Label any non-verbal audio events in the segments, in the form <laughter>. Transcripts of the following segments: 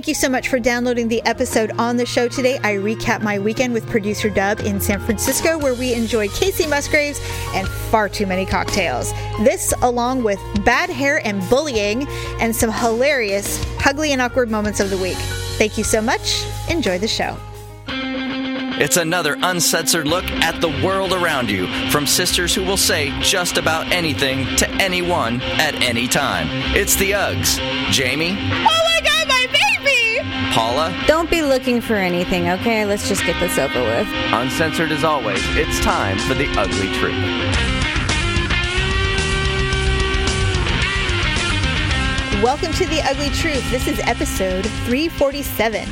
Thank you so much for downloading the episode on the show today. I recap my weekend with producer Dub in San Francisco, where we enjoyed Kacey Musgraves and far too many cocktails. This, along with bad hair and bullying, and some hilarious, ugly, and awkward moments of the week. Thank you so much. Enjoy the show. It's another uncensored look at the world around you from sisters who will say just about anything to anyone at any time. It's the Uggs. Jamie, oh, Paula, Don't be looking for anything, okay? Let's just get this over with. uncensored as always, it's time for the ugly truth. Welcome to The Ugly Truth. This is episode 347.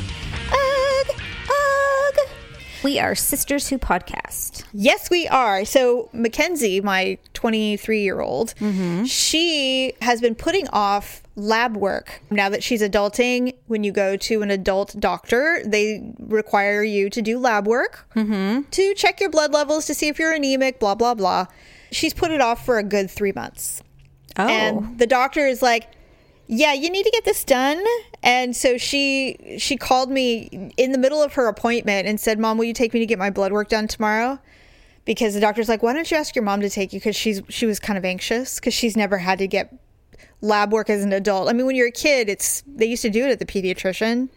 We are Sisters Who Podcast. Yes, we are. So, Mackenzie, my 23 year old, mm-hmm. she has been putting off lab work. Now that she's adulting, when you go to an adult doctor, they require you to do lab work mm-hmm. to check your blood levels to see if you're anemic, blah, blah, blah. She's put it off for a good three months. Oh. And the doctor is like, "Yeah, you need to get this done." And so she she called me in the middle of her appointment and said, "Mom, will you take me to get my blood work done tomorrow?" Because the doctor's like, "Why don't you ask your mom to take you?" Because she's she was kind of anxious because she's never had to get lab work as an adult. I mean, when you're a kid, it's they used to do it at the pediatrician.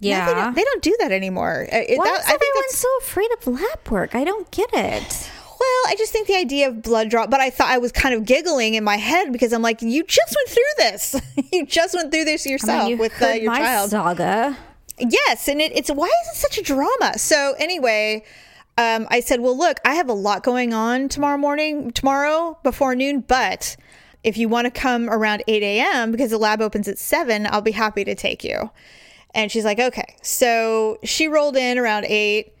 yeah. They, don't, they don't do that anymore. Uh, it- Why that- is everyone so afraid of lab work? I don't get it. Well, I just think the idea of blood draw, but I thought I was kind of giggling in my head because I'm like, you just went through this. <laughs> you just went through this I yourself mean, you with uh, your child. saga. Yes, and it, it's why is it such a drama? So anyway, um, I said, well, look, I have a lot going on tomorrow morning, tomorrow before noon, but if you want to come around 8 a.m. because the lab opens at 7, I'll be happy to take you. And she's like, okay. So she rolled in around 8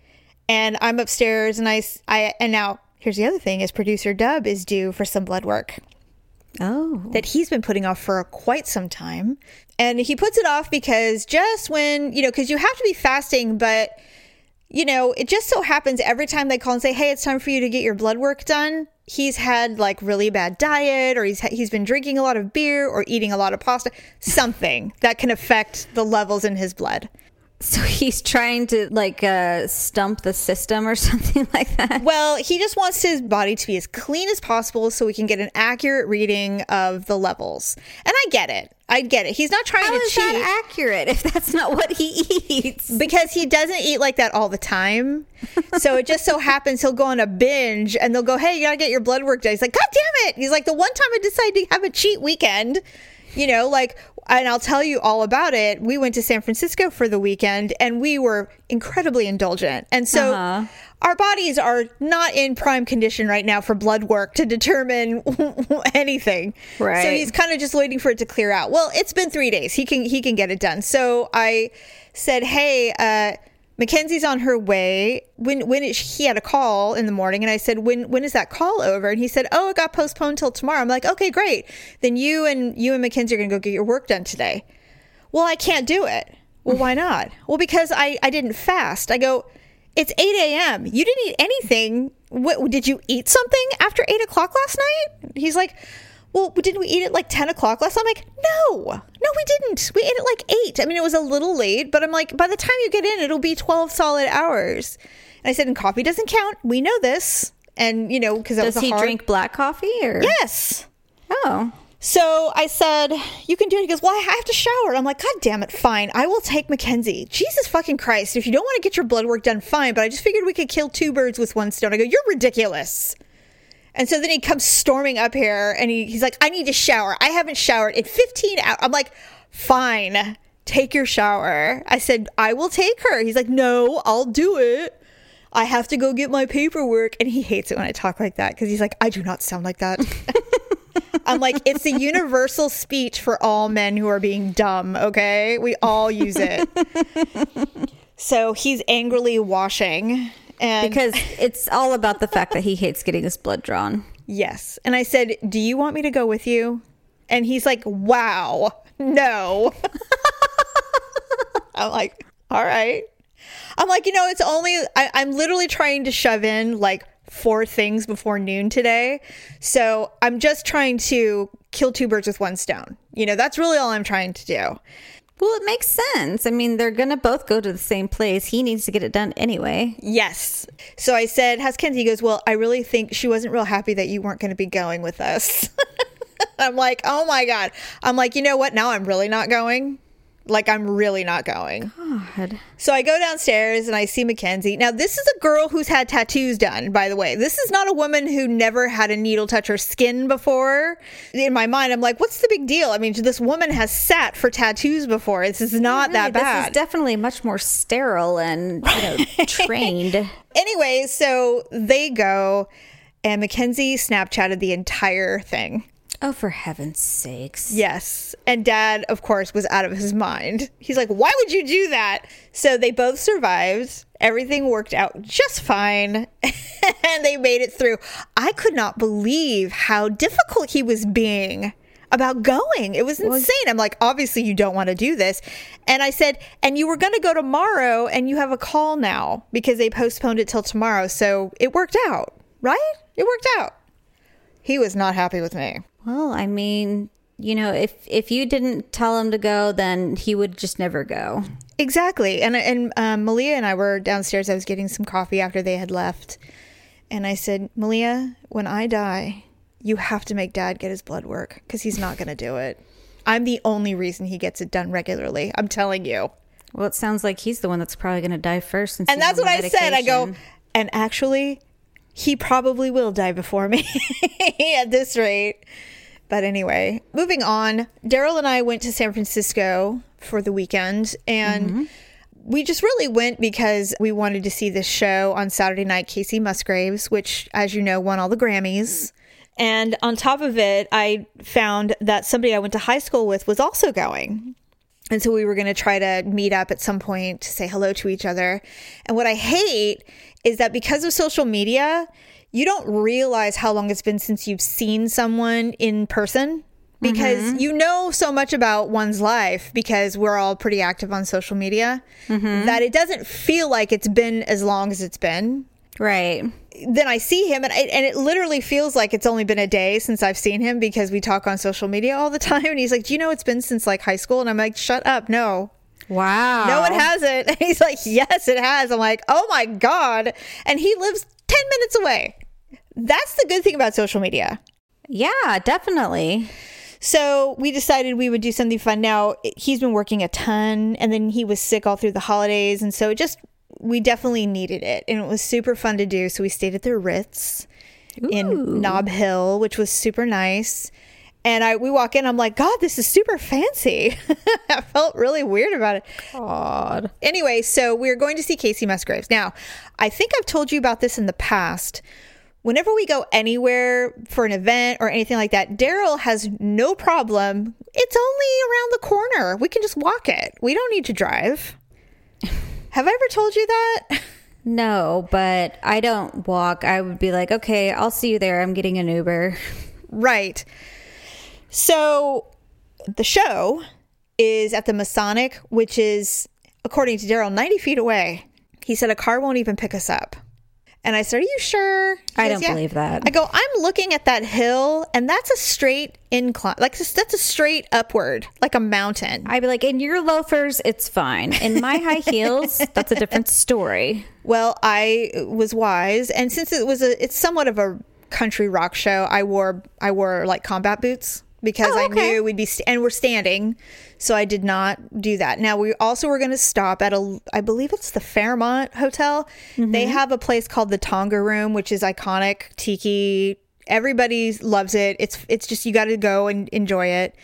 and I'm upstairs and I, I, and now here's the other thing is producer Dub is due for some blood work Oh. that he's been putting off for quite some time. And he puts it off because just when, you know, because you have to be fasting, but, you know, it just so happens every time they call and say, hey, it's time for you to get your blood work done, he's had like really bad diet or he's, he's been drinking a lot of beer or eating a lot of pasta, something that can affect the levels in his blood. So he's trying to like uh, stump the system or <laughs> something like that. Well, he just wants his body to be as clean as possible so we can get an accurate reading of the levels. And I get it. I get it. He's not trying How to is cheat. that accurate if that's not what he eats? because he doesn't eat like that all the time. So it just so happens he'll go on a binge and they'll go, Hey, you gotta get your blood work done. He's like, God damn it. He's like, The one time I decided to have a cheat weekend, you know, like, and I'll tell you all about it. We went to San Francisco for the weekend and we were incredibly indulgent. And so Uh-huh. our bodies are not in prime condition right now for blood work to determine <laughs> anything. So he's kind of just waiting for it to clear out. Well, it's been three days. He can he can get it done. So I said, "Hey, uh, Mackenzie's on her way. When when is he had a call in the morning, and I said, "When when is that call over?" And he said, "Oh, it got postponed till tomorrow." I'm like, "Okay, great. Then you and you and Mackenzie are gonna go get your work done today." Well, I can't do it. Well, why not? <laughs> Well, because I I didn't fast. I go. It's 8 a.m. You didn't eat anything. What, did you eat something after 8 o'clock last night? He's like, well, didn't we eat at like 10 o'clock last night? I'm like, no, no, we didn't. We ate at like 8. I mean, it was a little late, but I'm like, by the time you get in, it'll be 12 solid hours. And I said, and coffee doesn't count. We know this. And, you know, because that Does was a he hard- drink black coffee or? Yes. Oh. So I said, You can do it. He goes, Well, I have to shower. I'm like, God damn it, fine. I will take Mackenzie. Jesus fucking Christ. If you don't want to get your blood work done, fine. But I just figured we could kill two birds with one stone. I go, You're ridiculous. And so then he comes storming up here and he, he's like, I need to shower. I haven't showered in 15 hours. I'm like, Fine, take your shower. I said, I will take her. He's like, No, I'll do it. I have to go get my paperwork. And he hates it when I talk like that because he's like, I do not sound like that. <laughs> I'm like, it's a universal speech for all men who are being dumb, okay? We all use it. <laughs> so he's angrily washing. And Because it's all about the fact that he hates getting his blood drawn. yes. And I said, Do you want me to go with you? And he's like, Wow, no. <laughs> I'm like, All right. I'm like, you know, it's only, I, I'm literally trying to shove in like four things before noon today. So I'm just trying to kill two birds with one stone. You know, that's really all I'm trying to do. Well, it makes sense. I mean, they're going to both go to the same place. He needs to get it done anyway. Yes. So I said, How's Kenzie? He goes, Well, I really think she wasn't real happy that you weren't going to be going with us. <laughs> I'm like, Oh my God. I'm like, You know what? Now I'm really not going. Like, I'm really not going. God. So I go downstairs and I see Mackenzie. Now, this is a girl who's had tattoos done, by the way. This is not a woman who never had a needle touch her skin before. In my mind, I'm like, what's the big deal? I mean, this woman has sat for tattoos before. This is not that bad. This is definitely much more sterile and you know, <laughs> trained. anyway, so they go, and Mackenzie Snapchatted the entire thing. Oh, for heaven's sakes. Yes. And dad, of course, was out of his mind. He's like, why would you do that? So they both survived. Everything worked out just fine. <laughs> and they made it through. I could not believe how difficult he was being about going. It was insane. I'm like, obviously, you don't want to do this. And I said, and you were going to go tomorrow and you have a call now because they postponed it till tomorrow. So it worked out, right? It worked out. He was not happy with me. Well, I mean, you know, if if you didn't tell him to go, then he would just never go. Exactly. And and um, Malia and I were downstairs. I was getting some coffee after they had left, and I said, Malia, when I die, you have to make Dad get his blood work because he's not going to do it. I'm the only reason he gets it done regularly. I'm telling you. Well, it sounds like he's the one that's probably going to die first. And that's what the I said. I go, and actually, he probably will die before me <laughs> at this rate. But anyway, moving on. Daryl and I went to San Francisco for the weekend, and mm-hmm. we just really went because we wanted to see this show on Saturday night, Kacey Musgraves, which, as you know, won all the Grammys. And on top of it, I found that somebody I went to high school with was also going. And so we were going to try to meet up at some point to say hello to each other. And what I hate is that because of social media, you don't realize how long it's been since you've seen someone in person because mm-hmm. you know so much about one's life because we're all pretty active on social media mm-hmm. that it doesn't feel like it's been as long as it's been right. then I see him, and I, and it literally feels like it's only been a day since I've seen him because we talk on social media all the <laughs> time. And he's like, "Do you know it's been since like high school?" And I'm like, "Shut up, no, Wow. no, it hasn't." And <laughs> he's like, "Yes, it has." I'm like, "Oh my god!" And he lives ten minutes away. That's the good thing about social media. Yeah, definitely. So we decided we would do something fun. Now he's been working a ton, and then he was sick all through the holidays, and so it just we definitely needed it, and it was super fun to do. So we stayed at the Ritz in Nob Hill, which was super nice. And I we walk in, I'm like, God, this is super fancy. <laughs> I felt really weird about it. God. Anyway, so we're going to see Kacey Musgraves. Now, I think I've told you about this in the past. Whenever we go anywhere for an event or anything like that, Daryl has no problem. It's only around the corner. We can just walk it. We don't need to drive. <laughs> Have I ever told you that? No, but I don't walk. I would be like, okay, I'll see you there. I'm getting an Uber. Right. So the show is at the Masonic, which is, according to Daryl, 90 feet away. He said a car won't even pick us up. And I said, Are you sure? I goes, don't believe that. I go, I'm looking at that hill, and that's a straight incline. Like, that's a straight upward, like a mountain. I'd be like, in your loafers, it's fine. In my high <laughs> heels, that's a different story. Well, I was wise, and since it was a, it's somewhat of a country rock show. I wore, I wore like combat boots because Oh, I knew we'd be, st- and we're standing, so I did not do that. Now we also were going to stop at a, I believe it's the Fairmont Hotel. Mm-hmm. They have a place called the Tonga Room, which is iconic tiki. Everybody loves it. It's, it's just you got to go and enjoy it.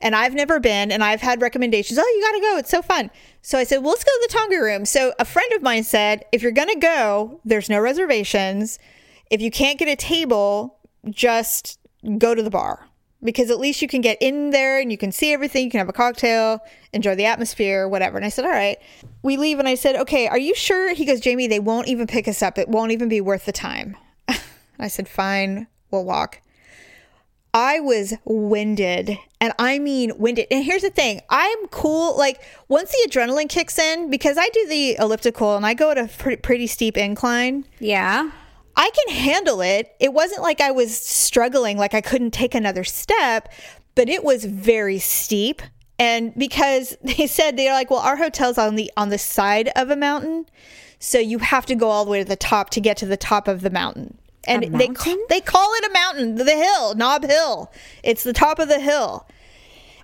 And I've never been, and I've had recommendations. Oh, you got to go. It's so fun. So I said, well, let's go to the Tonga room. So a friend of mine said, if you're going to go, there's no reservations. If you can't get a table, just go to the bar because at least you can get in there and you can see everything. You can have a cocktail, enjoy the atmosphere, whatever. And I said, all right. We leave, and I said, okay, are you sure? He goes, Jamie, they won't even pick us up. It won't even be worth the time. <laughs> I said, fine, we'll walk. I was winded, and I mean winded. And here's the thing I'm cool. Like, once the adrenaline kicks in, because I do the elliptical and I go at a pretty, pretty steep incline, Yeah. I can handle it. It wasn't like I was struggling, like I couldn't take another step, but it was very steep. And because <laughs> they said they're like, well, our hotel's on the on the side of a mountain, so you have to go all the way to the top to get to the top of the mountain. And they they call it a mountain, the hill, Nob Hill. It's the top of the hill.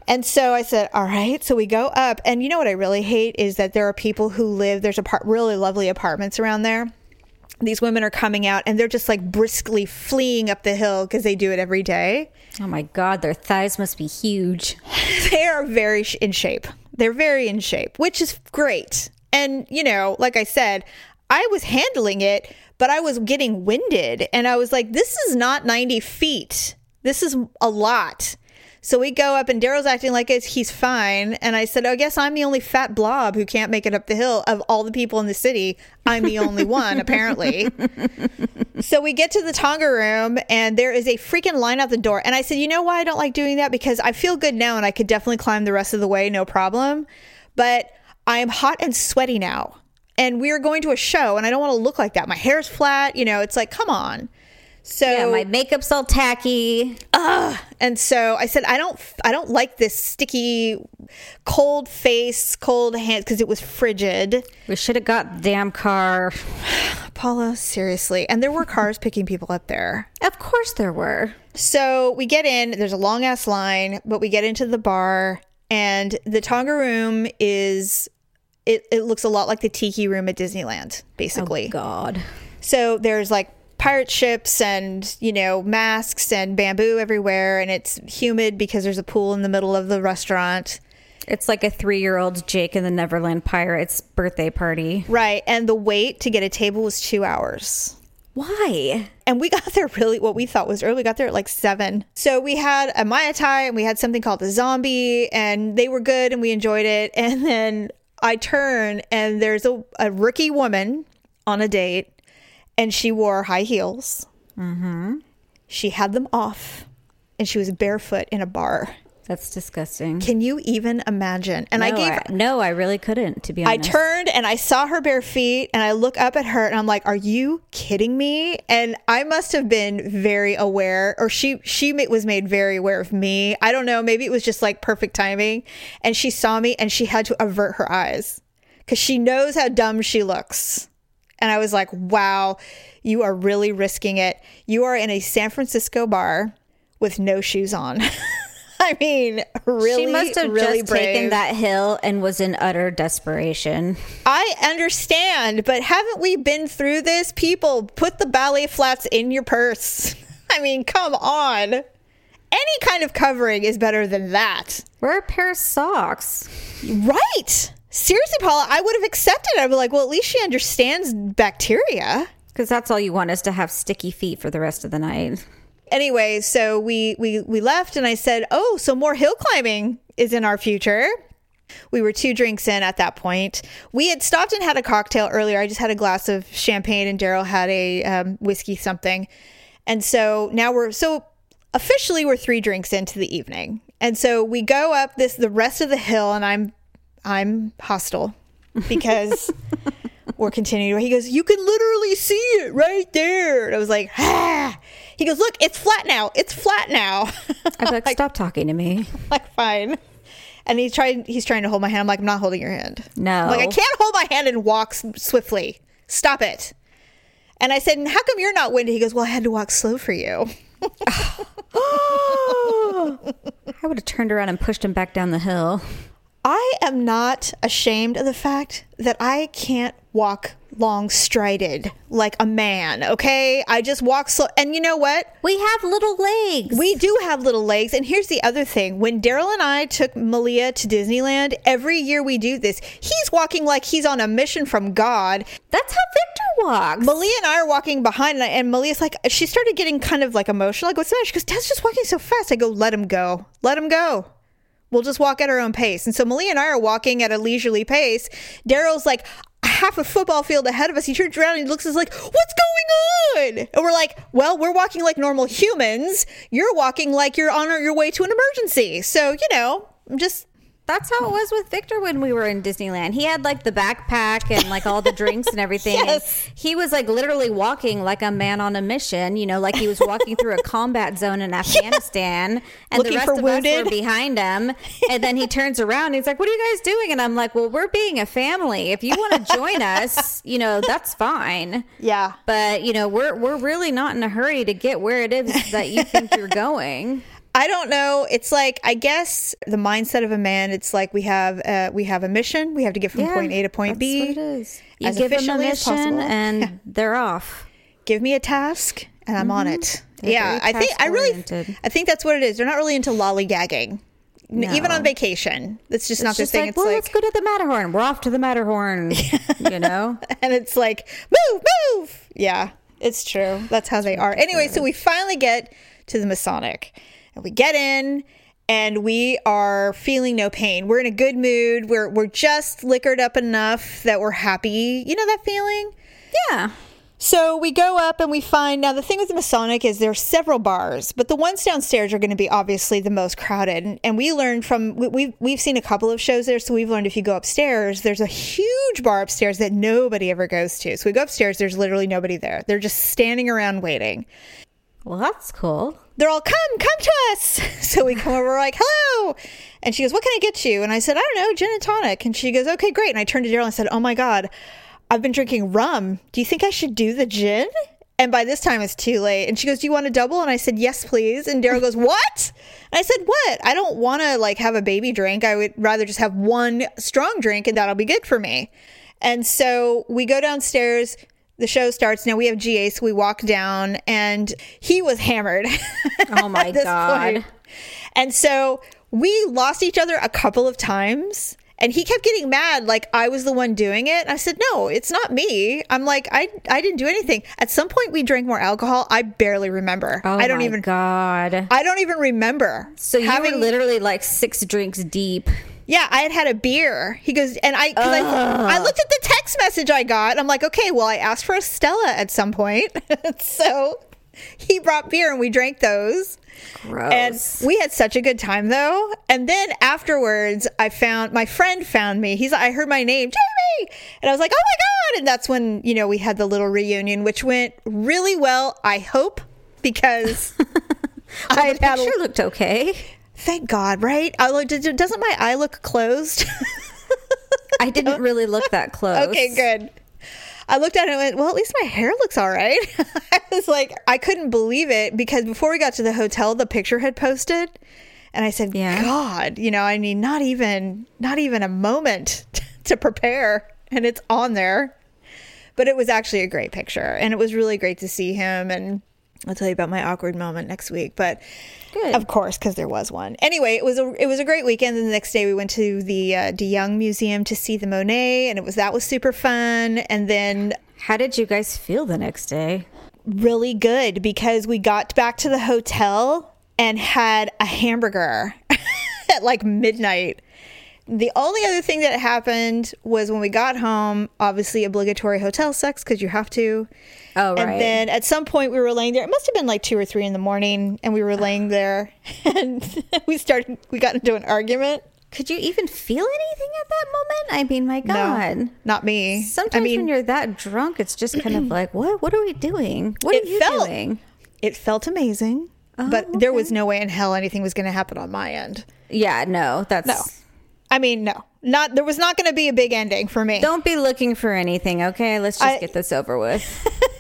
And so I said, all right. So we go up. And you know what I really hate is that there are people who live, there's a part, really lovely apartments around there. These women are coming out and they're just like briskly fleeing up the hill because they do it every day. Oh my God, their thighs must be huge. <laughs> They are very sh- in shape. They're very in shape, which is great. And, you know, like I said, I was handling it, but I was getting winded. And I was like, this is not 90 feet. This is a lot. So we go up, and Daryl's acting like he's fine. And I said, oh, I guess I'm the only fat blob who can't make it up the hill of all the people in the city. I'm the only <laughs> one, apparently. So we get to the Tonga room and there is a freaking line out the door. And I said, you know why I don't like doing that? Because I feel good now and I could definitely climb the rest of the way, no problem. But I am hot and sweaty now. And we are going to a show and I don't want to look like that. My hair's flat, you know, it's like, come on. So Yeah, my makeup's all tacky. Ugh. and so I said, I don't, I don't like this sticky, cold face, cold hands because it was frigid. We should have got the damn car. <sighs> Paula, seriously. And there were cars picking people up there. Of course there were. So we get in, there's a long ass line, but we get into the bar, and the Tonga room is. It, it looks a lot like the tiki room at Disneyland, oh, basically. Oh God. So there's like pirate ships and, you know, masks and bamboo everywhere, and it's humid because there's a pool in the middle of the restaurant. It's like a three-year-old Jake and the Neverland Pirates birthday party. Right. And the wait to get a table was two hours. Why? And we <laughs> got there really what we thought was early. We got there at like seven. So we had a Mai Tai and we had something called a zombie, and they were good and we enjoyed it. <laughs> And then I turn and there's a, a rookie woman on a date, and she wore high heels. Mm-hmm. She had them off, and she was barefoot in a bar. That's disgusting. Can you even imagine? And I gave I, no, I really couldn't. To be honest, I turned and I saw her bare feet and I look up at her and I'm like, "Are you kidding me?" And I must have been very aware or she she was made very aware of me. I don't know, maybe it was just like perfect timing and she saw me and she had to avert her eyes cuz she knows how dumb she looks. And I was like, "Wow, you are really risking it. You are in a San Francisco bar with no shoes on." <laughs> I mean, really she must have really just brave. taken that hill and was in utter desperation. I understand, but haven't we been through this? People, put the ballet flats in your purse. <laughs> I mean, come on. Any kind of covering is better than that. Wear a pair of socks. Right. Seriously, Paula, I would have accepted it. I'd be like, well, at least she understands bacteria. Because that's all you want is to have sticky feet for the rest of the night. Anyway, so we we we left and I said, "Oh, so more hill climbing is in our future." We were two drinks in at that point. We had stopped and had a cocktail earlier. I just had a glass of champagne, and Daryl had a um, whiskey something. And so now we're so officially we're three drinks into the evening, and so we go up this the rest of the hill, and I'm I'm hostile because we're continuing. He goes, "You can literally see it right there." And I was like, "Ah." He goes, "Look, it's flat now. It's flat now." I'd be <laughs> like, stop talking to me. like fine. And he's trying. He's trying to hold my hand. I'm like, I'm not holding your hand. No. I'm like I can't hold my hand and walk swiftly. Stop it. And I said, "How come you're not windy?" He goes, "Well, I had to walk slow for you." <laughs> <gasps> I would have turned around and pushed him back down the hill. I am not ashamed of the fact that I can't walk long strided like a man. Okay, I just walk slow. And you know what? We have little legs. We do have little legs. And here's the other thing. When Daryl and I took Malia to Disneyland, every year we do this. He's walking like he's on a mission from God. That's how Victor walks. Malia and I are walking behind, and- and Malia's like, she started getting kind of like emotional. Like, what's the matter? She goes, Dad's just walking so fast. I go, let him go. Let him go. We'll just walk at our own pace. And so Malia and I are walking at a leisurely pace. Daryl's like half a football field ahead of us. He turns around and he looks at us like, what's going on? And we're like, well, we're walking like normal humans. You're walking like you're on your way to an emergency. So, you know, I'm just That's how it was with Victor when we were in Disneyland. He had like the backpack and like all the drinks and everything. Yes. And he was like literally walking like a man on a mission, you know, like he was walking through a combat zone in <laughs> Afghanistan and Looking the rest of us wounded. were <laughs> behind him. And then he turns around and he's like, What are you guys doing? And I'm like, Well, we're being a family. If you want to join <laughs> us, you know, that's fine. Yeah. But, you know, we're we're really not in a hurry to get where it is that you think you're going. I don't know. It's like I guess the mindset of a man. It's like we have uh, we have a mission. We have to get from point A to point that's B. what it is. You give them a mission and they're off. Give me a task and I'm on it. They're yeah, I think I really. I think that's what it is. They're not really into lollygagging. N- Even on vacation, it's just not It's their thing. like, it's well, like, let's go to the Matterhorn. We're off to the Matterhorn. <laughs> you know? <laughs> and it's like move, move. Yeah, it's true. That's how they are. Anyway, so we finally get to the Masonic, and we get in, and we are feeling no pain. We're in a good mood. We're we're just liquored up enough that we're happy. You know that feeling. Yeah. So we go up and we find now the thing with the Masonic is there are several bars, but the ones downstairs are going to be obviously the most crowded. And, and we learned from we, we've we've seen a couple of shows there, so we've learned if you go upstairs, there's a huge bar upstairs that nobody ever goes to. So we go upstairs, there's literally nobody there. They're just standing around waiting. Well, that's cool. They're all come, come to us. <laughs> So we come over, we're like, hello. And she goes, What can I get you? And I said, I don't know, gin and tonic. And she goes, Okay, great. And I turned to Daryl and said, Oh my God, I've been drinking rum. Do you think I should do the gin? And by this time it's too late. And she goes, Do you want a double? And I said, Yes, please. And Daryl <laughs> goes, What? And I said, What? I don't want to like have a baby drink. I would rather just have one strong drink and that'll be good for me. And so we go downstairs. The show starts. Now we have GA, so we walk down, and he was hammered. Oh my <laughs> God. point. And so we lost each other a couple of times. And he kept getting mad, like I was the one doing it. I said, "No, it's not me." I'm like, "I I didn't do anything." At some point, we drank more alcohol. I barely remember. Oh I don't my even. God. I don't even remember. So you having were literally like six drinks deep. Yeah, I had had a beer. He goes, and I, cause I, I looked at the text message I got. I'm like, okay, well, I asked for a Stella at some point. <laughs> so he brought beer and we drank those. Gross. And we had such a good time though. And then afterwards, I found my friend found me. He's like, I heard my name, Jamie. And I was like, oh my God. And that's when, you know, we had the little reunion, which went really well, I hope, because <laughs> I had had a- looked okay. Thank God, right? Look, does- doesn't my eye look closed? <laughs> I didn't really look that close. okay, good. I looked at it and went, well, at least my hair looks all right. <laughs> I was like, I couldn't believe it because before we got to the hotel, the picture had posted. And I said, Yeah. God, you know, I mean, not even, not even a moment <laughs> to prepare. And it's on there. But it was actually a great picture. And it was really great to see him. And I'll tell you about my awkward moment next week. But Good. of course, because there was one. Anyway, it was a it was a great weekend. And the next day, we went to the uh, De Young Museum to see the Monet, and it was that was super fun. And then How did you guys feel the next day? really good because we got back to the hotel and had a hamburger <laughs> at like midnight. The only other thing that happened was when we got home, obviously obligatory hotel sex because you have to. Oh, And then at some point we were laying there. It must have been like two or three in the morning, and we were laying there, <laughs> and <laughs> we started. We got into an argument. Could you even feel anything at that moment? I mean, my No, God. not me. Sometimes I mean, when you're that drunk, it's just kind of <clears throat> like, what? What are we doing? What are It you felt- doing? it felt amazing, Oh, but there was no way in hell anything was going to happen on my end. Yeah, no, that's. No. I mean, no, not there was not going to be a big ending for me. Don't be looking for anything, okay? Let's just I- get this over with. <laughs>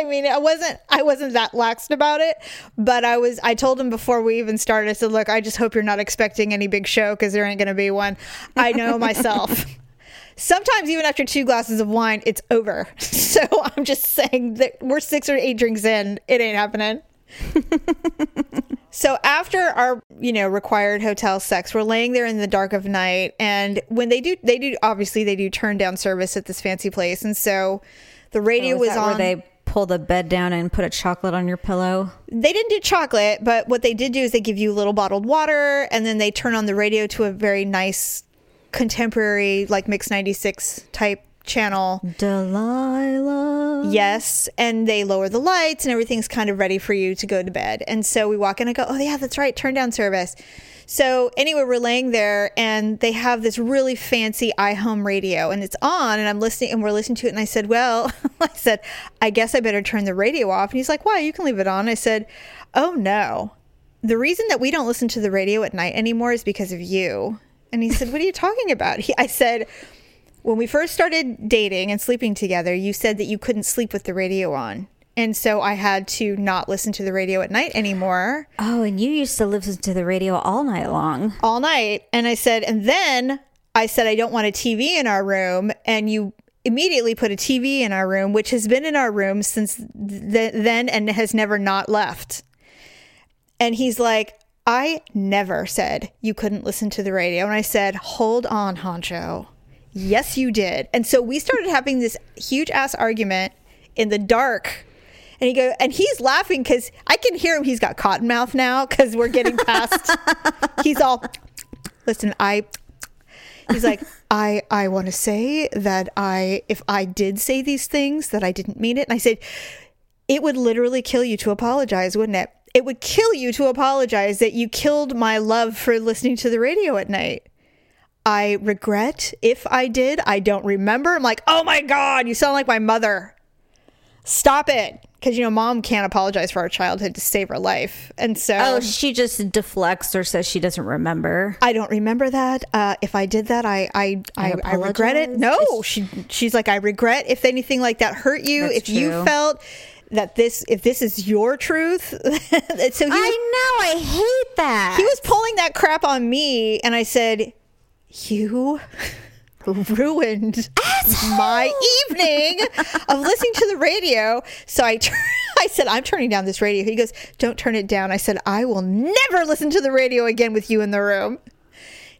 I mean, I wasn't I wasn't that laxed about it, but I was. I told him before we even started. I said, "Look, I just hope you're not expecting any big show because there ain't going to be one." I know <laughs> myself. Sometimes even after two glasses of wine, it's over. <laughs> So I'm just saying that we're six or eight drinks in, it ain't happening. <laughs> So after our, you know, required hotel sex, we're laying there in the dark of night, and when they do, they do obviously they do turn down service at this fancy place, and so the radio Oh, was on. where they pull the bed down and put a chocolate on your pillow. they didn't do chocolate, but what they did do is they give you a little bottled water, and then they turn on the radio to a very nice, contemporary, like Mix ninety six type channel. Delilah. Yes, and they lower the lights and everything's kind of ready for you to go to bed. And so we walk in and go, "Oh yeah, that's right, turn down service." So anyway, we're laying there and they have this really fancy iHome radio and it's on and I'm listening and we're listening to it and I said, "Well, <laughs> I said, I guess I better turn the radio off." And he's like, "Why? You can leave it on." I said, "Oh no. The reason that we don't listen to the radio at night anymore is because of you." And he said, "What are you talking about?" He, I said, when we first started dating and sleeping together, you said that you couldn't sleep with the radio on. And so I had to not listen to the radio at night anymore Oh, and you used to listen to the radio all night long. all night. And I said, and then I said, I don't want a TV in our room. And you immediately put a TV in our room, which has been in our room since th- then and has never not left. And he's like, I never said you couldn't listen to the radio. And I said, hold on, Honcho. Yes, you did. And so we started having this huge ass argument in the dark. And he go, and he's laughing because I can hear him. He's got cotton mouth now because we're getting past. <laughs> he's all, listen, I. He's like, I I want to say that I if I did say these things that I didn't mean it. And I said, it would literally kill you to apologize, wouldn't it? It would kill you to apologize that you killed my love for listening to the radio at night. I regret if I did. I don't remember. I'm like, oh my God, you sound like my mother. Stop it. Because, you know, mom can't apologize for our childhood to save her life. And so Oh, she just deflects or says she doesn't remember. I don't remember that. Uh, if I did that, I I, I, I, regret it. No, she she's like, I regret if anything like that hurt you. If you felt that this, if this is your truth. <laughs> so he was, I know. I hate that. he was pulling that crap on me, and I said, "You ruined my evening of listening to the radio." So I, tur- <laughs> I said, "I'm turning down this radio." He goes, "Don't turn it down." I said, "I will never listen to the radio again with you in the room."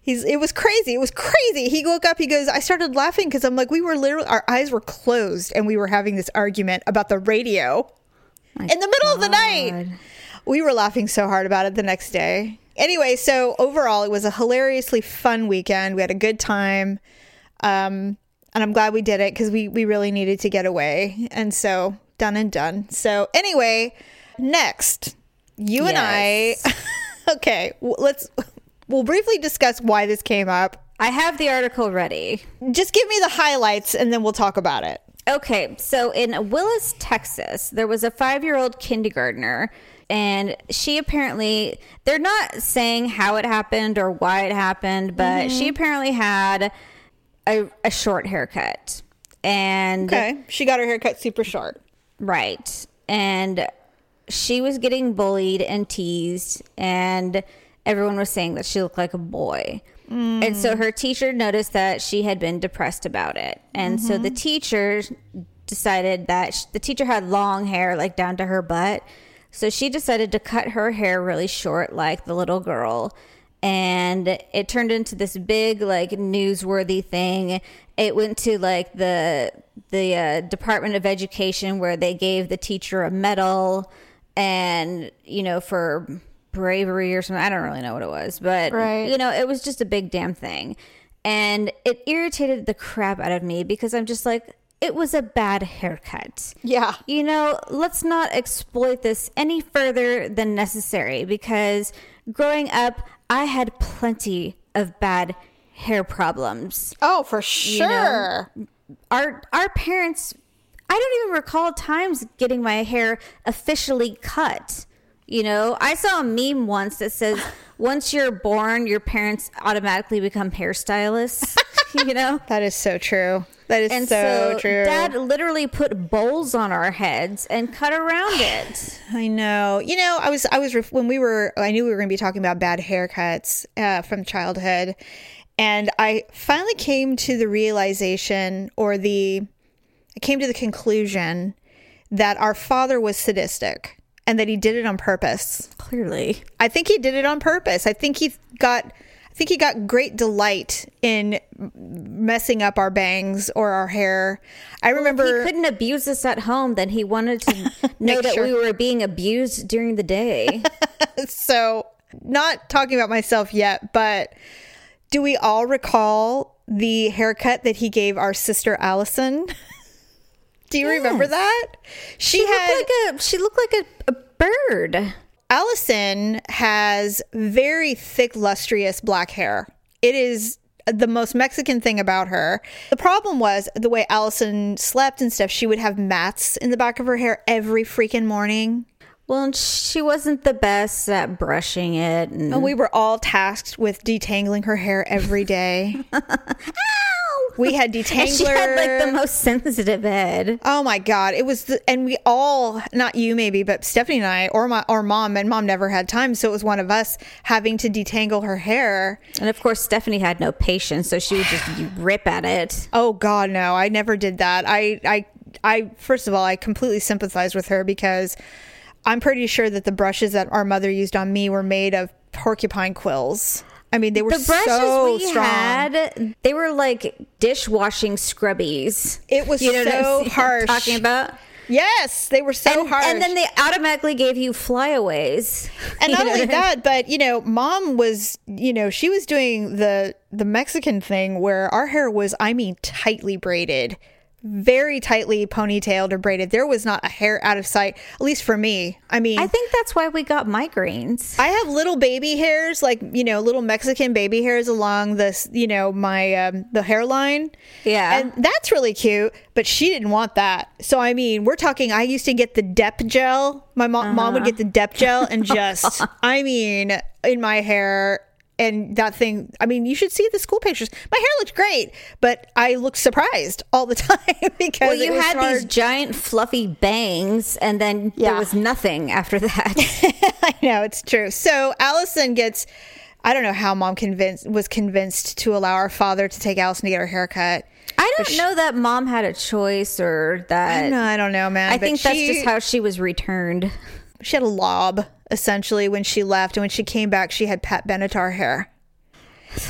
He's, it was crazy. It was crazy. He woke up. He goes, I started laughing because I'm like, we were literally, our eyes were closed and we were having this argument about the radio in the middle of the night. We were laughing so hard about it the next day. Anyway, so overall, it was a hilariously fun weekend. We had a good time. Um, and I'm glad we did it because we, we really needed to get away. And so done and done. So anyway, next, you and I, <laughs> okay, let's, we'll briefly discuss why this came up. I have the article ready. Just give me the highlights and then we'll talk about it. Okay, so in Willis, Texas, there was a five year old kindergartner, and she apparently, they're not saying how it happened or why it happened, but she apparently had a, a short haircut. And, Okay. She got her hair cut super short. right. And she was getting bullied and teased, and everyone was saying that she looked like a boy. And so her teacher noticed that she had been depressed about it. And so the mm-hmm. teacher decided that sh- the teacher had long hair, like down to her butt. So she decided to cut her hair really short, like the little girl. And it turned into this big, like, newsworthy thing. It went to like the the uh, Department of Education, where they gave the teacher a medal, and you know for bravery or something. I don't really know what it was, but Right. you know, it was just a big damn thing. And it irritated the crap out of me because I'm just like, it was a bad haircut. Yeah. You know, let's not exploit this any further than necessary because growing up, I had plenty of bad hair problems. Oh, for sure. Our our parents I don't even recall times getting my hair officially cut. You know, I saw a meme once that says once you're born, your parents automatically become hairstylists. <laughs> <laughs> you know? That is so true. That is And so, so, true. dad literally put bowls on our heads and cut around it. <sighs> I know. You know, I was I was when we were I knew we were going to be talking about bad haircuts uh, from childhood, and I finally came to the realization or the I came to the conclusion that our father was sadistic and that he did it on purpose. Clearly. I think he did it on purpose. I think he got think he got great delight in messing up our bangs or our hair. I remember He couldn't abuse us at home, then he wanted to <laughs> know that sure. we were being abused during the day. <laughs> so not talking about myself yet, but Do we all recall the haircut that he gave our sister Allison? Do you remember that? She, She had looked like a she looked like a, a bird. Allison has very thick, lustrous black hair. It is the most Mexican thing about her. The problem was the way Allison slept and stuff. She would have mats in the back of her hair every freaking morning. Well, and she wasn't the best at brushing it. And, And we were all tasked with detangling her hair every day. <laughs> we had detangler. <laughs> and she had like the most sensitive head. Oh my god, it was the, and we all not you maybe, but Stephanie and I or my or mom and mom never had time, so it was one of us having to detangle her hair. And of course, Stephanie had no patience, so she would just <sighs> rip at it. Oh god, no. I never did that. I I I first of all, I completely sympathize with her because I'm pretty sure that the brushes that our mother used on me were made of porcupine quills. I mean, they were The brushes so we strong. had, they were like dishwashing scrubbies. It was You know so <laughs> harsh. Talking about. Yes, they were so and, harsh. and then they automatically gave you flyaways. <laughs> and not only what I mean? that but you know mom was you know she was doing the the mexican thing where our hair was i mean tightly braided very tightly ponytailed or braided there was not a hair out of sight at least for me i mean I think that's why we got migraines. I have little baby hairs, like you know, little Mexican baby hairs along this, you know, my um, the hairline. Yeah. and that's really cute. But she didn't want that. So I mean, we're talking. I used to get the Dep gel. My mom, mom would get the Dep gel and <laughs> just, I mean, in my hair. And that thing, I mean, you should see the school pictures. My hair looked great, but I looked surprised all the <laughs> time because well, you had hard. these giant fluffy bangs, and then Yeah. there was nothing after that. <laughs> I know it's true. So Allison gets. I don't know how mom convinced was convinced to allow our father to take Allison to get her haircut. I don't know that mom had a choice or that. No, I don't know, man. I but think that's just how she was returned. she had a lob essentially when she left, and when she came back, she had Pat Benatar hair.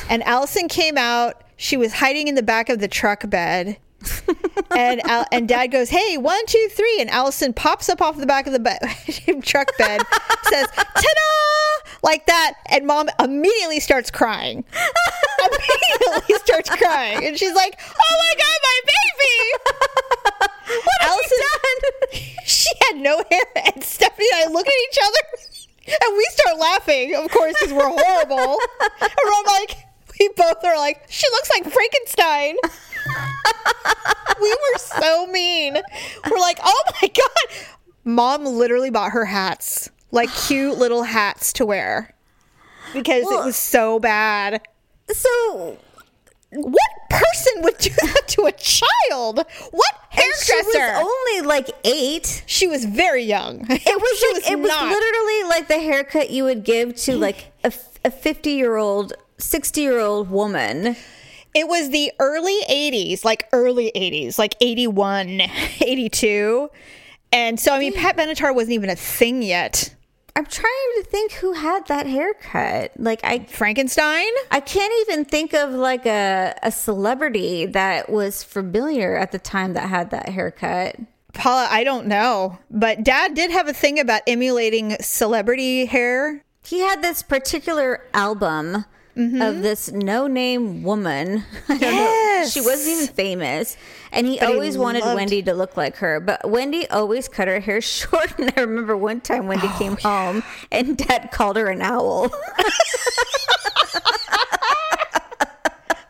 And Allison came out. She was hiding in the back of the truck bed. <laughs> and Al- and Dad goes, "Hey, one, two, three. And Allison pops up off the back of the be- <laughs> truck bed, says, "Ta-da!" like that, and Mom immediately starts crying. <laughs> immediately starts crying, and she's like, "Oh my god, my baby!" what Allison done? she had no hair, and Stephanie and I look at each other, and we start laughing, of course, because we're horrible. and we're like, we both are like, she looks like Frankenstein. <laughs> we were so mean. We're like, oh my god. Mom literally bought her hats, like cute little hats to wear, because it was so bad. So What person would do that to a child? What she was hairdresser? only like eight. She was very young. <laughs> It was she like it was literally like the haircut you would give to like a a fifty year old, sixty year old woman. It was the early 80s, like early 80s, like 81, <laughs> 82. And so, I mean, Pat Benatar wasn't even a thing yet. I'm trying to think who had that haircut. Like I Frankenstein? I can't even think of like a a celebrity that was familiar at the time that had that haircut. Paula, I don't know. But dad did have a thing about emulating celebrity hair. He had this particular album Mm-hmm. of this no name woman. <laughs> I don't know. She wasn't even famous. And he But he always wanted loved- Wendy to look like her. But Wendy always cut her hair <laughs> short. And I remember one time Wendy Oh, came home and dad called her an owl. <laughs>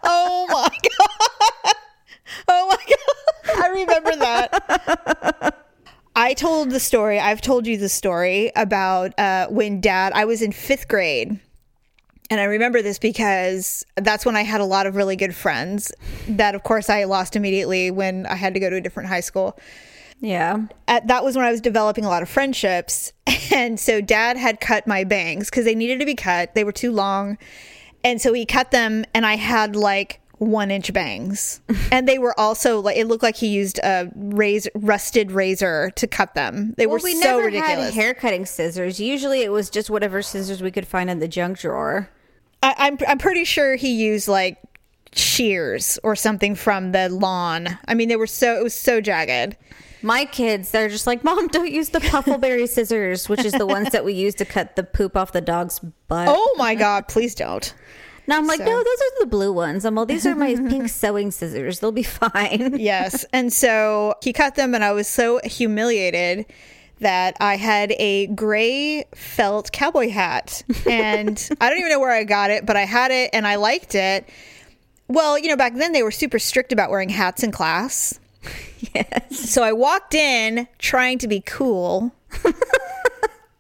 Oh my God. Oh my God. I remember that. I told the story, I've told you the story about uh, when dad, I was in fifth grade. And I remember this because that's when I had a lot of really good friends that, of course, I lost immediately when I had to go to a different high school. yeah. At, that was when I was developing a lot of friendships. <laughs> And so dad had cut my bangs because they needed to be cut. They were too long. And so he cut them, and I had like one inch bangs. <laughs> and they were also like, it looked like he used a razor, rusted razor to cut them. They Well, were we so never ridiculous. had hair cutting scissors. Usually it was just whatever scissors we could find in the junk drawer. I, I'm, I'm pretty sure he used like shears or something from the lawn. I mean, they were so, it was so jagged. My kids, they're just like, Mom, don't use the puffleberry <laughs> scissors, which is the ones that we use to cut the poop off the dog's butt. Oh my God, please don't. Now I'm like, So- no, those are the blue ones. I'm all, these are my <laughs> pink sewing scissors. They'll be fine. yes. And so he cut them, and I was so humiliated that I had a gray felt cowboy hat. <laughs> And I don't even know where I got it, but I had it and I liked it. Well, you know, back then they were super strict about wearing hats in class. <laughs> Yes. So I walked in trying to be cool. <laughs>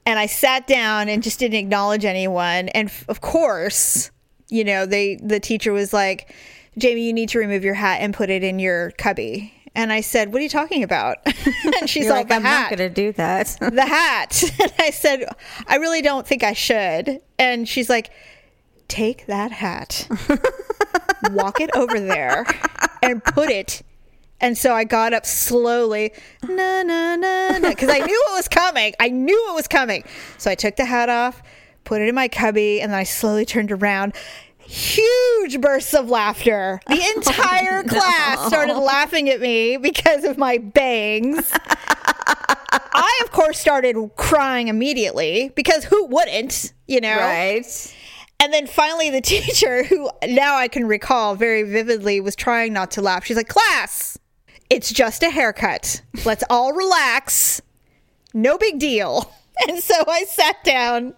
and I sat down and just didn't acknowledge anyone. And f- of course, you know, they the teacher was like, "Jamie, you need to remove your hat and put it in your cubby." And I said, "What are you talking about?" <laughs> and she's like, "The I'm not going to do that. <laughs> the hat. <laughs> And I said, I really don't think I should. And she's like, take that hat, walk it over there, and put it. And so I got up slowly, na na na na, because I knew it was coming. I knew it was coming. So I took the hat off, put it in my cubby, and then I slowly turned around. Huge bursts of laughter. The <laughs> oh, entire class started laughing at me because of my bangs. I, of course, started crying immediately because who wouldn't, you know? right. And then finally, the <laughs> teacher, who now I can recall very vividly, was trying not to laugh. She's like, Class, it's just a haircut. Let's all relax. No big deal. <laughs> And so I sat down,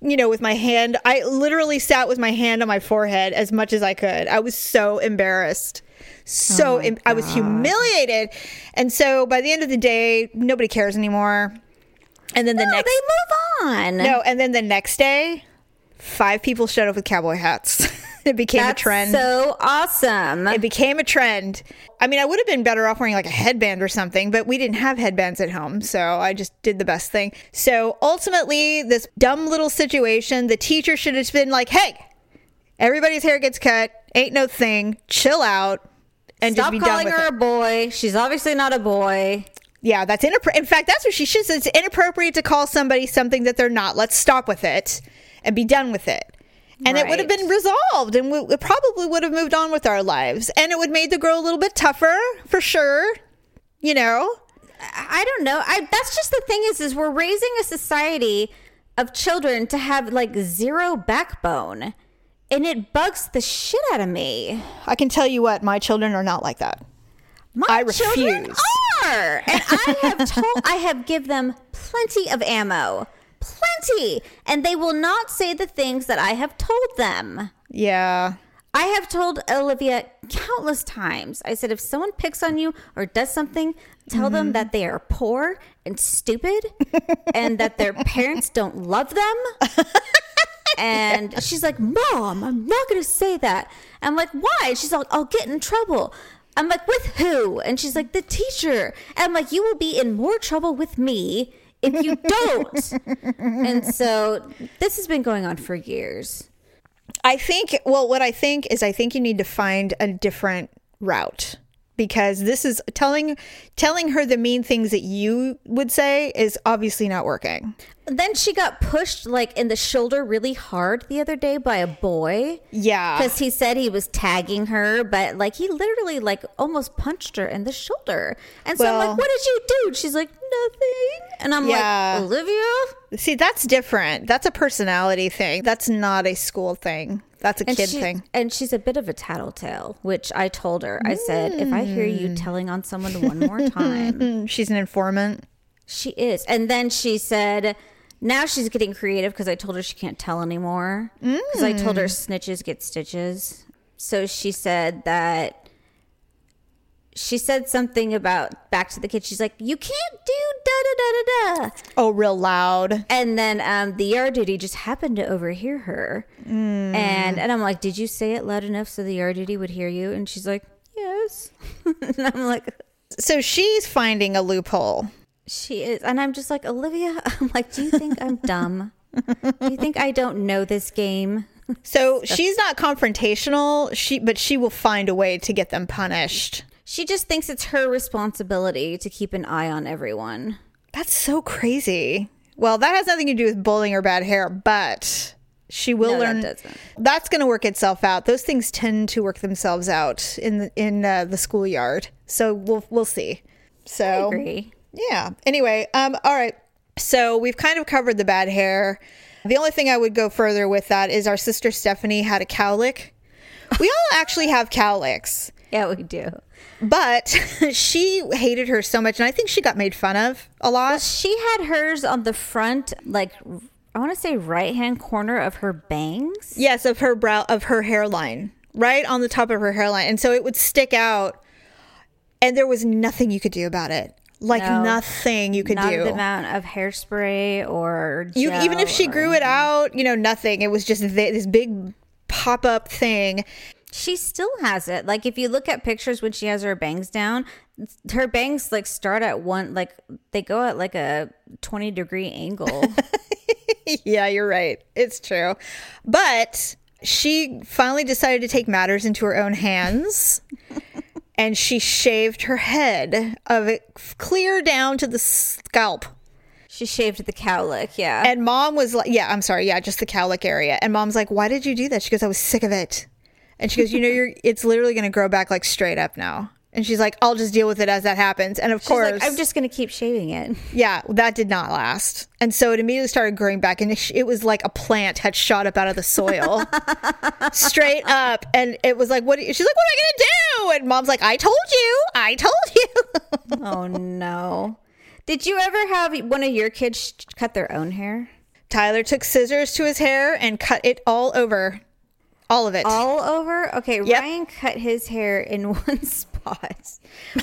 you know, with my hand. I literally sat with my hand on my forehead as much as I could. I was so embarrassed. So oh em- I was humiliated. And so by the end of the day, nobody cares anymore. And then the No, next they move on. no, and then the next day, five people showed up with cowboy hats. <laughs> <laughs> it became That's a trend. so awesome. it became a trend. I mean, I would have been better off wearing like a headband or something, but we didn't have headbands at home, so I just did the best thing. So ultimately, this dumb little situation, the teacher should have been like, "Hey, everybody's hair gets cut. Ain't no thing. Chill out." And Stop just be done calling her it. a boy. She's obviously not a boy. Yeah, that's inappropriate. In fact, that's what she should say. It's inappropriate to call somebody something that they're not. Let's stop with it and be done with it. And it would have been resolved and we, probably would have moved on with our lives. And it would made the girl a little bit tougher, for sure. You know? I don't know. I that's just the thing is is we're raising a society of children to have like zero backbone. And it bugs the shit out of me. I can tell you what, my children are not like that. My I children are. And I have told I have give them plenty of ammo. Plenty. And they will not say the things that I have told them. Yeah. I have told Olivia countless times. I said, if someone picks on you or does something, tell Mm-hmm. them that they are poor and stupid <laughs> and that their parents don't love them. <laughs> And she's like, Mom, I'm not going to say that. I'm like, Why? She's like, I'll get in trouble. I'm like, With who? And she's like, The teacher. And I'm like, You will be in more trouble with me if you don't. and <laughs> so this has been going on for years. I think well what I think is I think you need to find a different route because this is telling telling her the mean things that you would say is obviously not working. Then she got pushed like in the shoulder really hard the other day by a boy Yeah. because he said he was tagging her, but like he literally like almost punched her in the shoulder. And so I'm like, "What did you do?" She's like, "Nothing." And I'm Yeah. like, "Olivia." See, that's different. That's a personality thing. That's not a school thing. That's a And kid she- thing. And she's a bit of a tattletale, which I told her. I said, if I hear Mm. you telling on someone one more time, Mm, <laughs> She's an informant. she is. And then she said, now she's getting creative because I told her she can't tell anymore. Because I told her snitches get stitches. So she said that she said something about back to the kid. She's like, you can't do da da da da da. Oh, real loud. And then um, the yard duty just happened to overhear her. And and I'm like, did you say it loud enough so the yard duty would hear you? And she's like, yes. <laughs> and I'm like, So she's finding a loophole. She is. And I'm just like, Olivia, <laughs> I'm like, do you think I'm dumb? do you think I don't know this game? <laughs> So she's not confrontational, she but she will find a way to get them punished. She just thinks it's her responsibility to keep an eye on everyone. That's so crazy. Well, that has nothing to do with bullying or bad hair, but she will No, learn. doesn't. That's going to work itself out. Those things tend to work themselves out in the, in uh, the schoolyard. So we'll we'll see. So Agree. Yeah. Anyway, um, all right. So we've kind of covered the bad hair. The only thing I would go further with that is our sister Stephanie had a cowlick. We all <laughs> actually have cowlicks, Yeah, we do. but <laughs> she hated her so much, and I think she got made fun of a lot. She had hers on the front, like I want to say right hand corner of her bangs. Yes, of her brow, of her hairline, right on the top of her hairline, and so it would stick out, and there was nothing you could do about it. Like No. nothing you could Not do. the amount of hairspray or you even if she grew it out, you know, nothing. It was just th- this big pop up thing. She still has it. Like if you look at pictures when she has her bangs down, her bangs like start at one like they go at like a 20 degree angle. <laughs> yeah, you're right. It's true. But she finally decided to take matters into her own hands. <laughs> and she shaved her head of it clear down to the scalp. she shaved the cowlick, yeah. And mom was like, Yeah, I'm sorry. Yeah, just the cowlick area. And mom's like, Why did you do that? She goes, I was sick of it. And she goes, You know, <laughs> you're it's literally going to grow back like straight up now. And she's like, I'll just deal with it as that happens. And of She's course, like, I'm just gonna keep shaving it. <laughs> Yeah, that did not last. And so it immediately started growing back, and it, was like a plant had shot up out of the soil, <laughs> straight up. And it was like, "What?" She's like, "What am I gonna do?" And mom's like, "I told you, I told you." <laughs> Oh no. Did you ever have one of your kids cut their own hair? Tyler took scissors to his hair and cut it all over, all of it. All over? Okay, Yep. Ryan cut his hair in one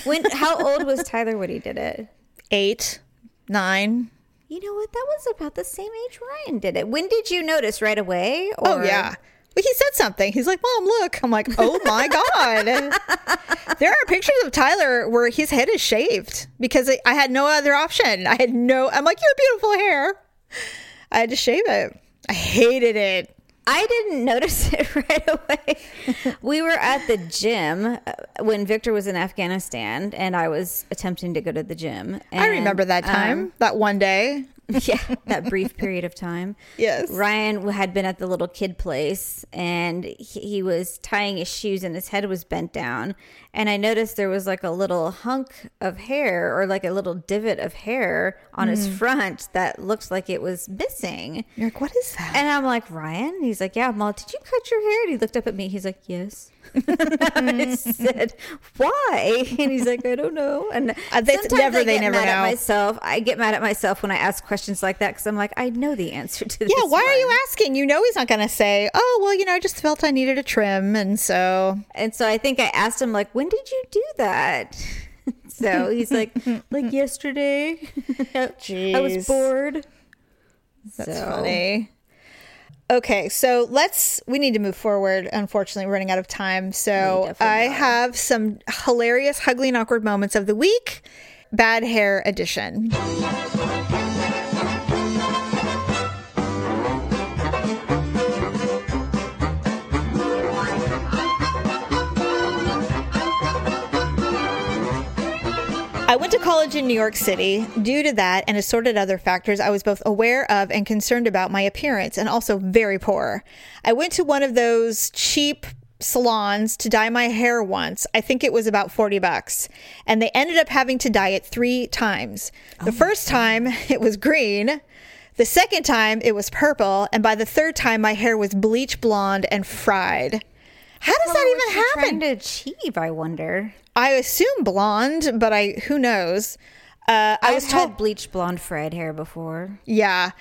When how old was Tyler when he did it? Eight, nine. You know what? That was about the same age Ryan did it. When did you notice right away? Oh yeah. Well, he said something. He's like, "Mom, look." I'm like, "Oh my <laughs> god!" there are pictures of Tyler where his head is shaved because I- I had no other option. I had no. I'm like, "You have beautiful hair." I had to shave it. I hated it. I didn't notice <laughs> it right away. we were at the gym uh, when Victor was in Afghanistan, and I was attempting to go to the gym. I remember that time, um, that one day. <laughs> yeah, that brief period of time. <laughs> Yes. Ryan had been at the little kid place and he, he was tying his shoes and his head was bent down. And I noticed there was like a little hunk of hair or like a little divot of hair on his front that looked like it was missing. You're like, "What is that?" And I'm like, Ryan? He's like, Yeah, Mom, did you cut your hair? And he looked up at me. He's like, Yes. <laughs> I said, Why? And he's like, I don't know. And Uh, they- sometimes never- I they never mad know. at myself. I get mad at myself when I ask questions like that because I'm like, I know the answer to this. yeah, why are you asking? You know he's not going to say, "Oh, well, you know, I just felt I needed a trim," and so And so I think I asked him, like, when did you do that? <laughs> so he's like, like <laughs> yesterday. I was bored. That's So- funny. Okay, so let's. We need to move forward. Unfortunately, we're running out of time. So I are. have some hilarious, ugly, and awkward moments of the week. Bad hair edition. I went to college in New York City. Due to that and assorted other factors, I was both aware of and concerned about my appearance and also very poor. I went to one of those cheap salons to dye my hair once. I think it was about 40 bucks. And they ended up having to dye it three times. The oh first time <laughs> it was green. The second time it was purple. And by the third time, my hair was bleach blonde and fried. How does that even happen? Trying to achieve, I wonder. I assume blonde, but I who knows. Uh, I was told, had bleach blonde fried hair before. yeah,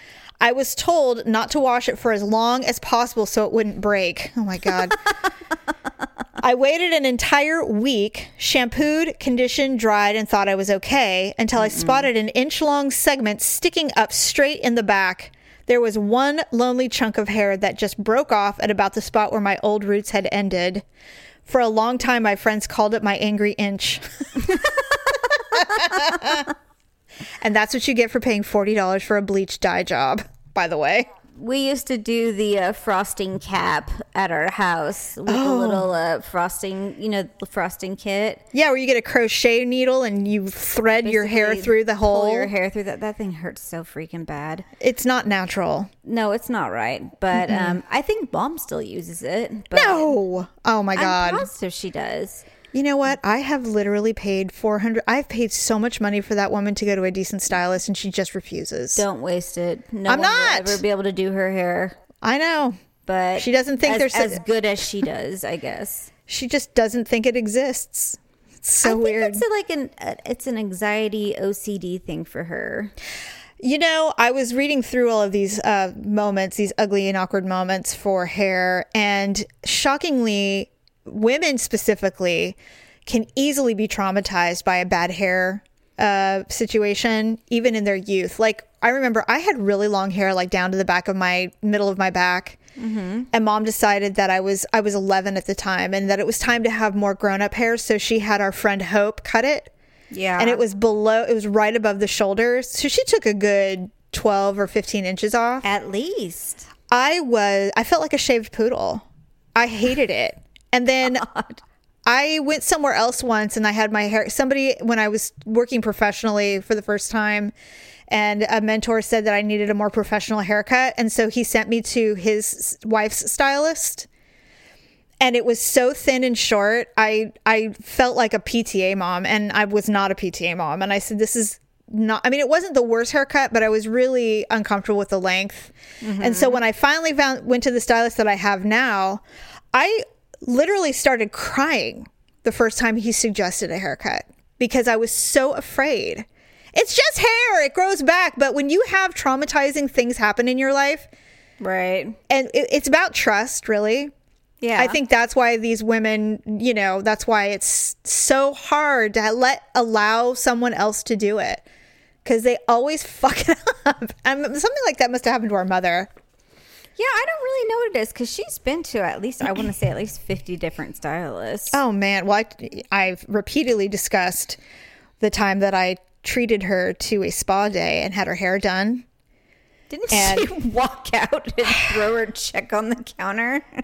I was told not to wash it for as long as possible so it wouldn't break. Oh my god. <laughs> I waited an entire week, shampooed, conditioned, dried, and thought I was okay until I spotted an inch long segment sticking up straight in the back. There was one lonely chunk of hair that just broke off at about the spot where my old roots had ended. For a long time, my friends called it my angry inch. <laughs> and that's what you get for paying $40 for a bleach dye job, by the way. We used to do the uh, frosting cap at our house with a little uh, frosting, you know, the frosting kit. Yeah, where you get a crochet needle and you thread your hair through the hole. pull your hair through that. That thing hurts so freaking bad. It's not natural. No, it's not right. But um, I think mom still uses it. But No. Oh my god. I'm positive she does. You know what? I have literally paid 400 I've paid so much money for that woman to go to a decent stylist and she just refuses. Don't waste it. No I'm one not. will ever be able to do her hair. I know. But She doesn't think as, there's a- as good as she does, I guess. She just doesn't think it exists. It's so weird. it's like an uh, it's an anxiety OCD thing for her. You know, I was reading through all of these uh, moments, these ugly and awkward moments for hair, and shockingly, women specifically can easily be traumatized by a bad hair uh, situation, even in their youth. Like, I remember I had really long hair, like down to the back of my middle of my back. And mom decided that I was I was 11 at the time, and that it was time to have more grown up hair. So she had our friend Hope cut it Yeah, and it was below it was right above the shoulders so she took a good 12 or 15 inches off at least. i was i felt like a shaved poodle i hated it and then <laughs> i went somewhere else once and i had my hair somebody when i was working professionally for the first time and a mentor said that i needed a more professional haircut. And so he sent me to his wife's stylist. And it was so thin and short. I i felt like a pta mom and i was not a pta mom. And i said this is not i mean it wasn't the worst haircut but i was really uncomfortable with the length. And so mm-hmm. when i finally found went to the stylist that i have now i literally started crying the first time he suggested a haircut because i was so afraid it's just hair it grows back but when you have traumatizing things happen in your life Right. and it, it's about trust really Yeah. I think that's why these women, you know, that's why it's so hard to let allow someone else to do it because they always <laughs> fuck it up. Um, something like that must have happened to our mother. Yeah, I don't really know what it is because she's been to at least I want to say at least fifty different stylists. Oh man, well, I, I've repeatedly discussed the time that I treated her to a spa day and had her hair done. Didn't and- she <laughs> walk out and throw her check on the counter? <laughs>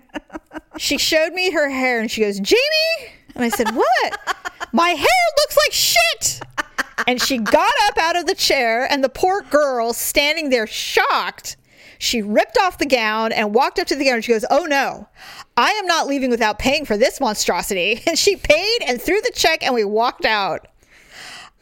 She showed me her hair and she goes, Jamie? And I said, What? My hair looks like shit. And she got up out of the chair, and the poor girl standing there shocked. She ripped off the gown and walked up to the counter. She goes, Oh no, I am not leaving without paying for this monstrosity. <laughs> And she paid and threw the check, and we walked out.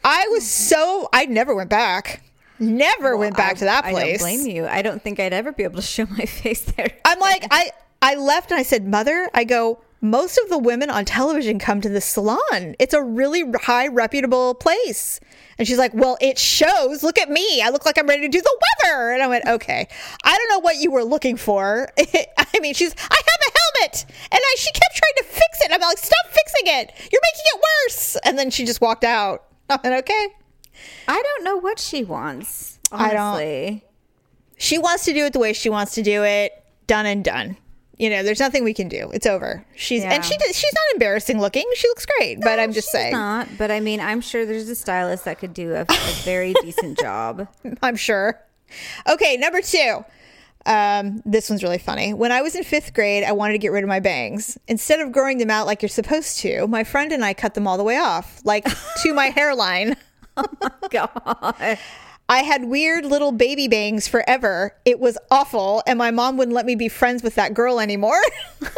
I was so, I never went back. Never went back to that place. I don't blame you. I don't think I'd ever be able to show my <laughs> face there. I'm like, I I left and I said, Mother, I go, most of the women on television come to the salon. It's a really high reputable place. And she's like, Well, it shows. Look at me. I look like I'm ready to do the weather. And I went, Okay. I don't know what you were looking for. <laughs> I mean, she's, I have a helmet. And I, she kept trying to fix it. I'm like, Stop fixing it. You're making it worse. And then she just walked out. <laughs> I went, Okay. I don't know what she wants. I don't- Honestly. She wants to do it the way she wants to do it. Done and done. You know, there's nothing we can do. It's over. She's Yeah. and she does, she's not embarrassing looking. She looks great, but I'm just She's saying. not, but I mean, I'm sure there's a stylist that could do a, a <laughs> very decent job. <laughs> I'm sure. Okay, number two. Um, this one's really funny. When I was in fifth grade, I wanted to get rid of my bangs. Instead of growing them out like you're supposed to, my friend and I cut them all the way off, like to my <laughs> hairline. God. I had weird little baby bangs forever. It was awful, and my mom wouldn't let me be friends with that girl anymore. <laughs>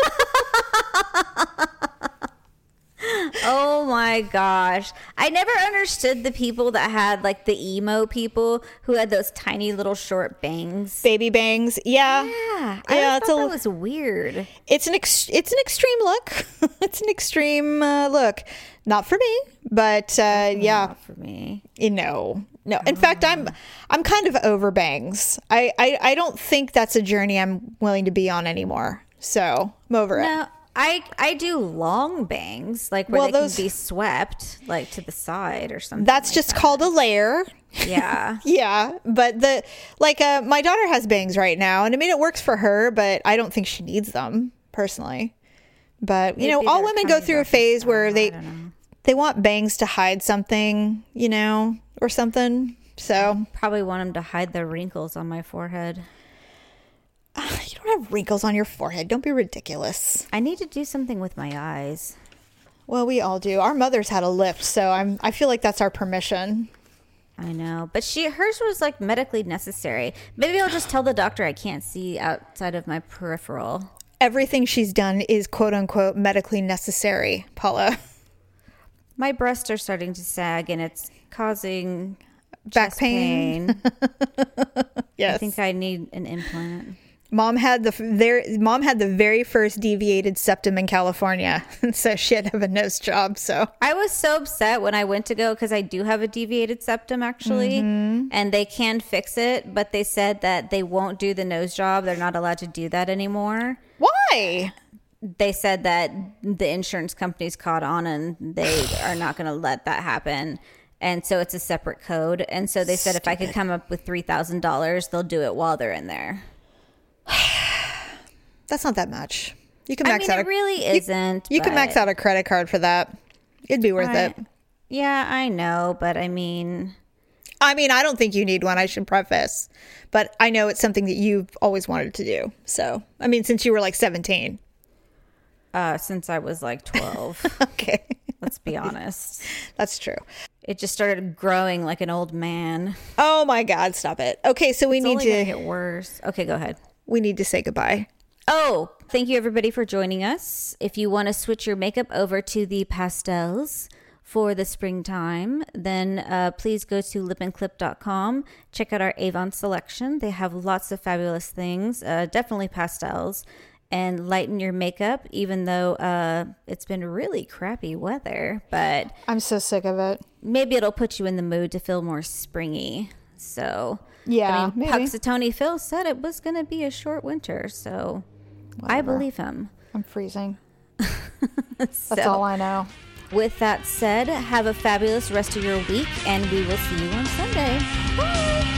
Oh my gosh. I never understood the people that had like the emo people who had those tiny little short bangs. baby bangs, yeah, Yeah, I yeah. It's thought a that was weird. it's an ex- it's an extreme look. <laughs> it's an extreme uh, look. Not for me, but uh, yeah, Not for me. you know, no. In fact, I'm I'm kind of over bangs. I, I I don't think that's a journey I'm willing to be on anymore. So I'm over it. No, I I do long bangs, like where Well, they those- can be swept, like to the side or something. That's like just that. called a layer. yeah. <laughs> Yeah, but the like uh my daughter has bangs right now and I mean it works for her, but I don't think she needs them personally. But you Maybe know, all women go through a phase where they I don't know. they want bangs to hide something, you know, or something. So Probably want them to hide the wrinkles on my forehead. Ah, you don't have wrinkles on your forehead. Don't be ridiculous. I need to do something with my eyes. Well, we all do. Our mother's had a lift, so I'm I feel like that's our permission. I know, but she hers was like medically necessary. Maybe I'll just tell the doctor I can't see outside of my peripheral. Everything she's done is quote unquote medically necessary, Paula. My breasts are starting to sag and it's causing Back chest pain. <laughs> Yes. I think I need an implant. Mom had the their mom had the very first deviated septum in California, <laughs> so she had to have a nose job. So I was so upset when I went to go because I do have a deviated septum actually, mm-hmm. and they can fix it, but they said that they won't do the nose job. They're not allowed to do that anymore. why? They said that the insurance company's caught on and they are not going to let that happen. And so it's a separate code. And so they said if I could come up with $3,000, they'll do it while they're in there. <sighs> That's not that much. You can I max mean, out. it a, really you- isn't. You can max out a credit card for that. It'd be worth it. Yeah, I know, but I mean, I mean, I don't think you need one. I should preface, but I know it's something that you've always wanted to do. So, I mean, since you were like seventeen. uh, since I was like 12, <laughs> Okay, let's be honest. that's true. It just started growing like an old man. Oh my God, stop it. Okay, so we It's need to get worse. Okay, go ahead. we need to say goodbye. Oh, thank you everybody for joining us. If you want to switch your makeup over to the pastels for the springtime, then uh, please go to lipandclip.com. Check out our Avon selection. They have lots of fabulous things, uh, definitely pastels, and lighten your makeup, even though uh, it's been really crappy weather. But I'm so sick of it. maybe it'll put you in the mood to feel more springy. So, Yeah, I mean, maybe. Punxsutawney Phil said it was going to be a short winter, so I believe him. I'm freezing. <laughs> That's That's all I know. With that said, have a fabulous rest of your week, and we will see you on Sunday. Bye.